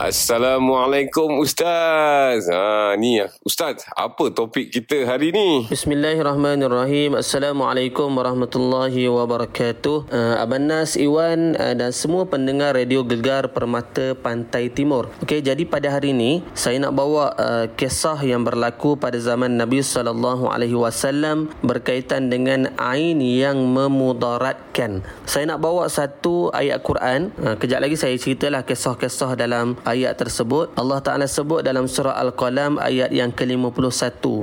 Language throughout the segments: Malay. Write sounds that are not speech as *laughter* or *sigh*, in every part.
Assalamualaikum Ustaz. Ha ni Ustaz, apa topik kita hari ni? Bismillahirrahmanirrahim. Assalamualaikum warahmatullahi wabarakatuh. Uh, Abang Nas Iwan uh, dan semua pendengar Radio Gegar Permata Pantai Timur. Okey, jadi pada hari ini saya nak bawa uh, kisah yang berlaku pada zaman Nabi wasallam berkaitan dengan ain yang memudaratkan. Saya nak bawa satu ayat Quran. Uh, kejap lagi saya ceritalah kisah-kisah dalam ayat tersebut Allah Taala sebut dalam surah Al-Qalam ayat yang ke-51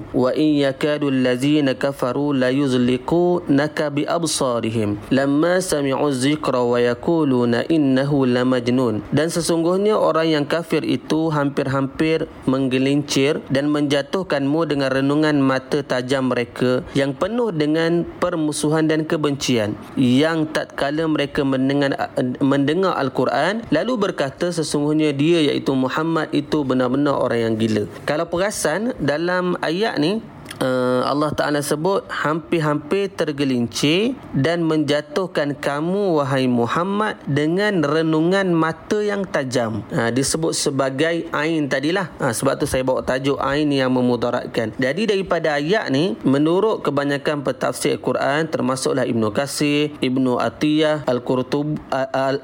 la yuzliqu naka bi absarihim. Lamma sami'u dzikra wa yaquluna innahu lamajnun dan sesungguhnya orang yang kafir itu hampir-hampir menggelincir dan menjatuhkanmu dengan renungan mata tajam mereka yang penuh dengan permusuhan dan kebencian. Yang tatkala mereka mendengar mendengar Al-Quran lalu berkata sesungguhnya dia iaitu Muhammad itu benar-benar orang yang gila. Kalau perasan dalam ayat ni uh, Allah Ta'ala sebut hampir-hampir tergelincir dan menjatuhkan kamu wahai Muhammad dengan renungan mata yang tajam. Uh, disebut sebagai ain tadilah. Uh, sebab tu saya bawa tajuk ain yang memudaratkan. Jadi daripada ayat ni menurut kebanyakan pentafsir Quran termasuklah Ibnu Kasir Ibnu Atiyah Al-Qurtubi,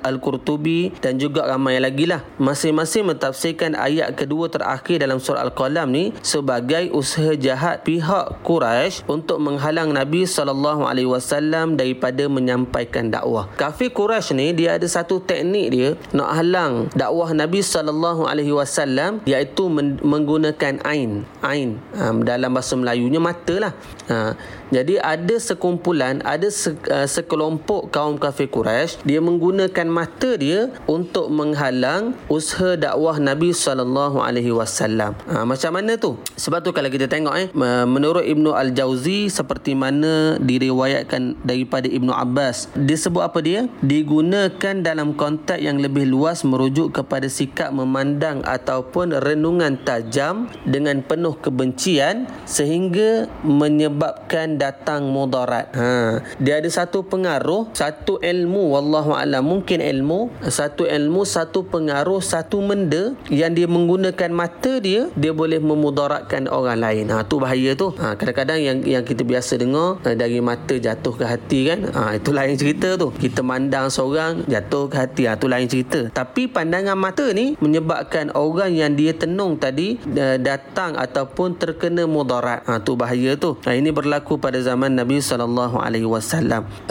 Al-Qurtubi dan juga ramai lagi lah. Masing-masing mentafsirkan ayat kedua terakhir dalam surah Al-Qalam ni sebagai usaha jahat pihak pihak Quraisy untuk menghalang Nabi sallallahu alaihi wasallam daripada menyampaikan dakwah. Kafir Quraisy ni dia ada satu teknik dia nak halang dakwah Nabi sallallahu alaihi wasallam iaitu menggunakan ain. Ain um, dalam bahasa Melayunya mata lah. Ha, jadi ada sekumpulan, ada uh, sekelompok kaum kafir Quraisy dia menggunakan mata dia untuk menghalang usaha dakwah Nabi sallallahu alaihi wasallam. Ha, macam mana tu? Sebab tu kalau kita tengok eh menurut Ibnu Al-Jauzi seperti mana diriwayatkan daripada Ibnu Abbas disebut apa dia? Digunakan dalam konteks yang lebih luas merujuk kepada sikap memandang ataupun renungan tajam dengan penuh kebencian sehingga menyebabkan datang mudarat. Ha. Dia ada satu pengaruh satu ilmu wallahu alam. Mungkin ilmu satu ilmu satu pengaruh satu benda yang dia menggunakan mata dia dia boleh memudaratkan orang lain. Ha tu bahaya tu tu. Ha, kadang-kadang yang yang kita biasa dengar ha, dari mata jatuh ke hati kan? Ha, itu *laughs* lain cerita tu. Kita mandang seorang jatuh ke hati. Ha, itu lain cerita. Tapi pandangan mata ni menyebabkan orang yang dia tenung tadi uh, datang ataupun terkena mudarat. Ha, tu bahaya tu. Ha, ini berlaku pada zaman Nabi SAW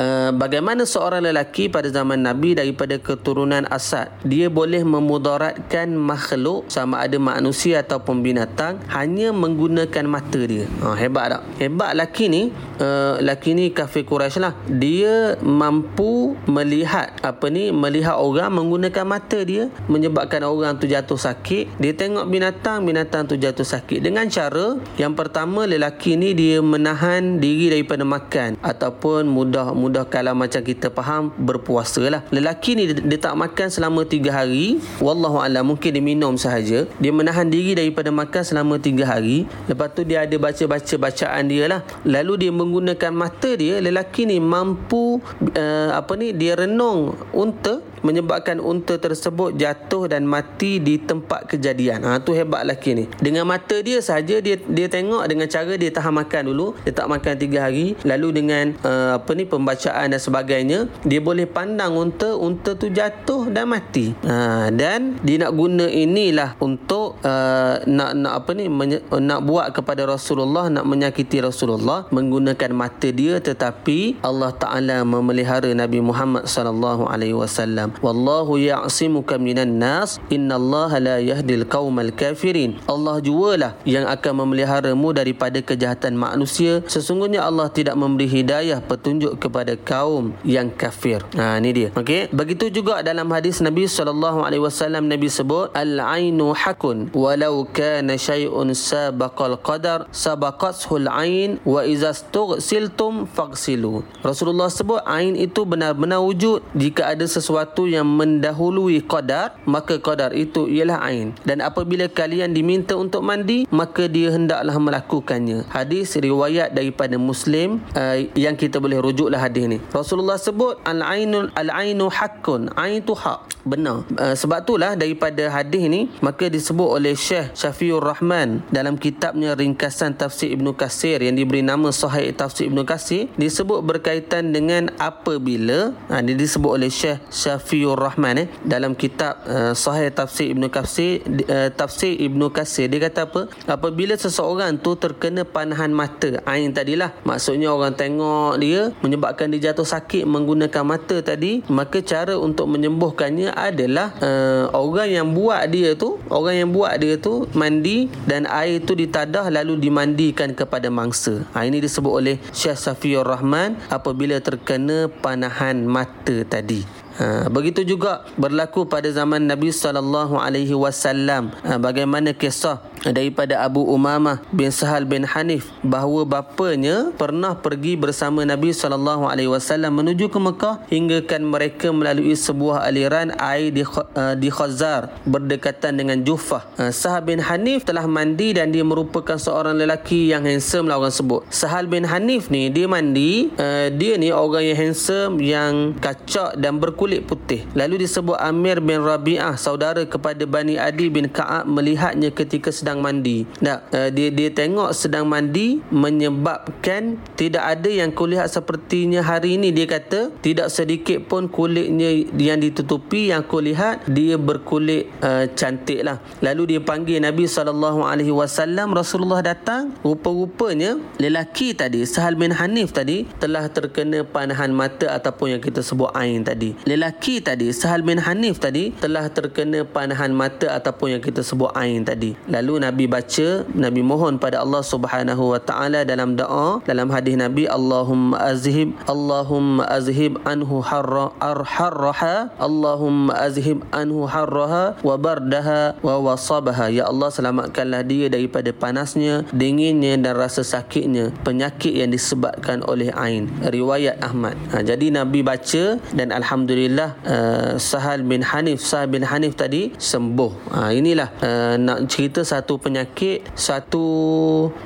uh, bagaimana seorang lelaki pada zaman Nabi daripada keturunan Asad dia boleh memudaratkan makhluk sama ada manusia ataupun binatang hanya menggunakan mata dia Ha, hebat tak? Hebat laki ni, uh, laki ni kafir Quraisy lah. Dia mampu melihat apa ni, melihat orang menggunakan mata dia menyebabkan orang tu jatuh sakit. Dia tengok binatang, binatang tu jatuh sakit. Dengan cara yang pertama lelaki ni dia menahan diri daripada makan ataupun mudah-mudah kalau macam kita faham berpuasa lah. Lelaki ni dia, dia tak makan selama tiga hari. Wallahu a'lam mungkin dia minum sahaja. Dia menahan diri daripada makan selama tiga hari. Lepas tu dia ada baca baca bacaan dia lah. Lalu dia menggunakan mata dia lelaki ni mampu uh, apa ni dia renung unta menyebabkan unta tersebut jatuh dan mati di tempat kejadian. Ha tu hebat lelaki ni. Dengan mata dia saja dia dia tengok dengan cara dia tahan makan dulu, dia tak makan 3 hari, lalu dengan uh, apa ni pembacaan dan sebagainya, dia boleh pandang unta, unta tu jatuh dan mati. Ha dan dia nak guna inilah untuk uh, nak nak apa ni menye, nak buat kepada Rasulullah nak menyakiti Rasulullah menggunakan mata dia tetapi Allah Taala memelihara Nabi Muhammad sallallahu alaihi wasallam wallahu ya'simuka minan nas. Innallaha la yahdil qaumal kafirin. Allah jualah yang akan memeliharamu daripada kejahatan manusia. Sesungguhnya Allah tidak memberi hidayah petunjuk kepada kaum yang kafir. Ha ni dia. Okey? Begitu juga dalam hadis Nabi sallallahu alaihi wasallam Nabi sebut al ainu hakun walau kana syai'un sabaqal qadar sabaq faqashul ain wa iza stughsiltum faghsilu. Rasulullah sebut ain itu benar-benar wujud. Jika ada sesuatu sesuatu yang mendahului qadar maka qadar itu ialah ain. Dan apabila kalian diminta untuk mandi maka dia hendaklah melakukannya. Hadis riwayat daripada muslim uh, yang kita boleh rujuklah hadis ni. Rasulullah sebut al-ainul al-ainu haqqun ain tu hak. Benar. Uh, sebab itulah daripada hadis ni maka disebut oleh Syekh Syafiur Rahman dalam kitabnya ringkasan tafsir Ibnu Kasir yang diberi nama Sahih Tafsir Ibnu Kasir disebut berkaitan dengan apabila ha, dia disebut oleh Syekh Syafiur Rahman eh, dalam kitab uh, Sahih Tafsir Ibnu Kasir uh, Tafsir Ibnu Kasir dia kata apa? Apabila seseorang tu terkena panahan mata ain tadilah. Maksudnya orang tengok dia menyebabkan dia jatuh sakit menggunakan mata tadi maka cara untuk menyembuhkannya adalah uh, orang yang buat dia tu orang yang buat dia tu mandi dan air tu ditadah lalu dimandikan kepada mangsa. Ha, ini disebut oleh Syekh Safiur Rahman apabila terkena panahan mata tadi Ha, begitu juga berlaku pada zaman Nabi sallallahu alaihi wasallam. Ha, bagaimana kisah daripada Abu Umamah bin Sahal bin Hanif bahawa bapanya pernah pergi bersama Nabi sallallahu alaihi wasallam menuju ke Mekah hinggakan mereka melalui sebuah aliran air di uh, di Khazar berdekatan dengan Juffah. Uh, Sahal bin Hanif telah mandi dan dia merupakan seorang lelaki yang handsome lah orang sebut. Sahal bin Hanif ni dia mandi uh, dia ni orang yang handsome yang kacak dan berkulit putih. Lalu disebut Amir bin Rabi'ah, saudara kepada Bani Adi bin Ka'ab melihatnya ketika sedang mandi. Nah, uh, dia dia tengok sedang mandi menyebabkan tidak ada yang kulihat sepertinya hari ini. Dia kata tidak sedikit pun kulitnya yang ditutupi yang kulihat dia berkulit uh, cantik lah. Lalu dia panggil Nabi wasallam. Rasulullah datang. Rupa-rupanya lelaki tadi Sahal bin Hanif tadi telah terkena panahan mata ataupun yang kita sebut ain tadi. Lelaki tadi Sahal bin Hanif tadi telah terkena panahan mata ataupun yang kita sebut ain tadi. Lalu Nabi baca Nabi mohon pada Allah Subhanahu wa taala dalam doa dalam hadis Nabi Allahumma azhib Allahumma azhib anhu harra arharraha Allahumma azhib anhu harraha wa bardaha wa wasabaha. Ya Allah selamatkanlah dia daripada panasnya dinginnya dan rasa sakitnya penyakit yang disebabkan oleh ain. Riwayat Ahmad. Ha, jadi Nabi baca dan alhamdulillah uh, Sahal bin Hanif Sahal bin Hanif tadi sembuh. Uh, inilah uh, nak cerita satu penyakit satu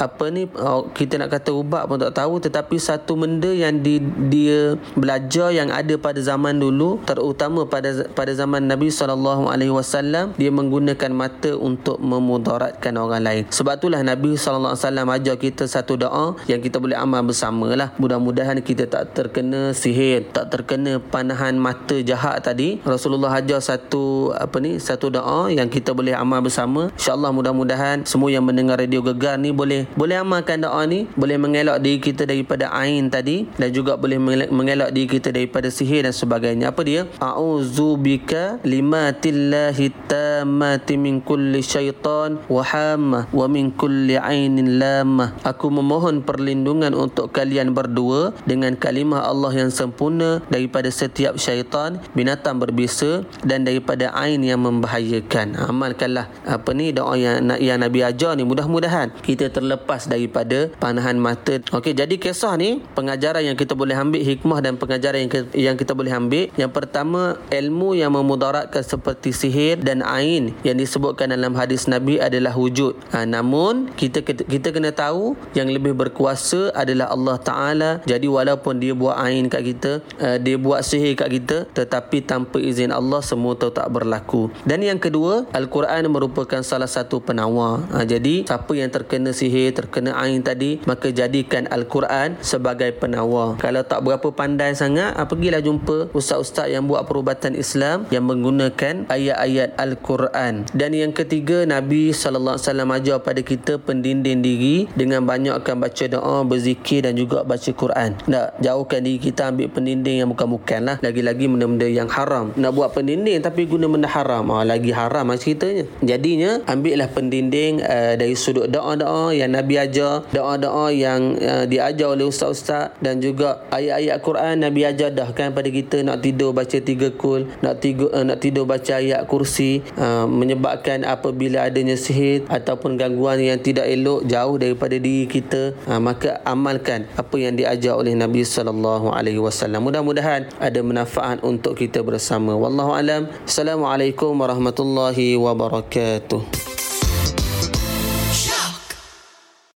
apa ni uh, kita nak kata ubat pun tak tahu tetapi satu benda yang di, dia belajar yang ada pada zaman dulu terutama pada pada zaman Nabi SAW dia menggunakan mata untuk memudaratkan orang lain. Sebab itulah Nabi SAW ajar kita satu doa yang kita boleh amal bersama lah. Mudah-mudahan kita tak terkena sihir tak terkena panahan mata jahat tadi. Rasulullah ajar satu apa ni satu doa yang kita boleh amal bersama. Insyaallah mudah-mudahan semua yang mendengar radio gegar ni boleh boleh amalkan doa ni boleh mengelak diri kita daripada ain tadi dan juga boleh mengelak diri kita daripada sihir dan sebagainya. Apa dia? A'udzubika limatillahi tammati min kulli syaitan wa hamma wa min kulli ainin lamah aku memohon perlindungan untuk kalian berdua dengan kalimah Allah yang sempurna daripada setiap syaitan, binatang berbisa dan daripada ain yang membahayakan. Amalkanlah. Apa ni doa yang yang Nabi ajar ni mudah-mudahan kita terlepas daripada panahan mata. Okey, jadi kisah ni pengajaran yang kita boleh ambil hikmah dan pengajaran yang kita, yang kita boleh ambil. Yang pertama, ilmu yang memudaratkan seperti sihir dan ain yang disebutkan dalam hadis Nabi adalah wujud. Ha, namun kita kita kena tahu yang lebih berkuasa adalah Allah Taala. Jadi walaupun dia buat ain kat kita, uh, dia buat sihir kat kita, tetapi tanpa izin Allah semua itu tak berlaku. Dan yang kedua, Al-Quran merupakan salah satu penawar. Ha, jadi, siapa yang terkena sihir, terkena ain tadi, maka jadikan Al-Quran sebagai penawar. Kalau tak berapa pandai sangat, ha, pergilah jumpa ustaz-ustaz yang buat perubatan Islam yang menggunakan ayat-ayat Al-Quran. Dan yang ketiga, Nabi SAW ajar pada kita pendinding diri dengan banyakkan baca doa, berzikir dan juga baca Quran. Tak, jauhkan diri kita ambil pendinding yang bukan-bukan lah. Lagi-lagi benda-benda yang haram nak buat pendinding tapi guna benda haram ah, lagi haram lah ceritanya jadinya ambillah pendinding uh, dari sudut doa-doa yang Nabi ajar doa-doa yang uh, diajar oleh ustaz-ustaz dan juga ayat-ayat Quran Nabi ajar dah kan pada kita nak tidur baca tiga kul nak tidur, uh, nak tidur baca ayat kursi uh, menyebabkan apabila adanya sihir ataupun gangguan yang tidak elok jauh daripada diri kita uh, maka amalkan apa yang diajar oleh Nabi sallallahu alaihi wasallam. Mudah-mudahan ada manfaat untuk kita bersama. Wallahu alam. Assalamualaikum warahmatullahi wabarakatuh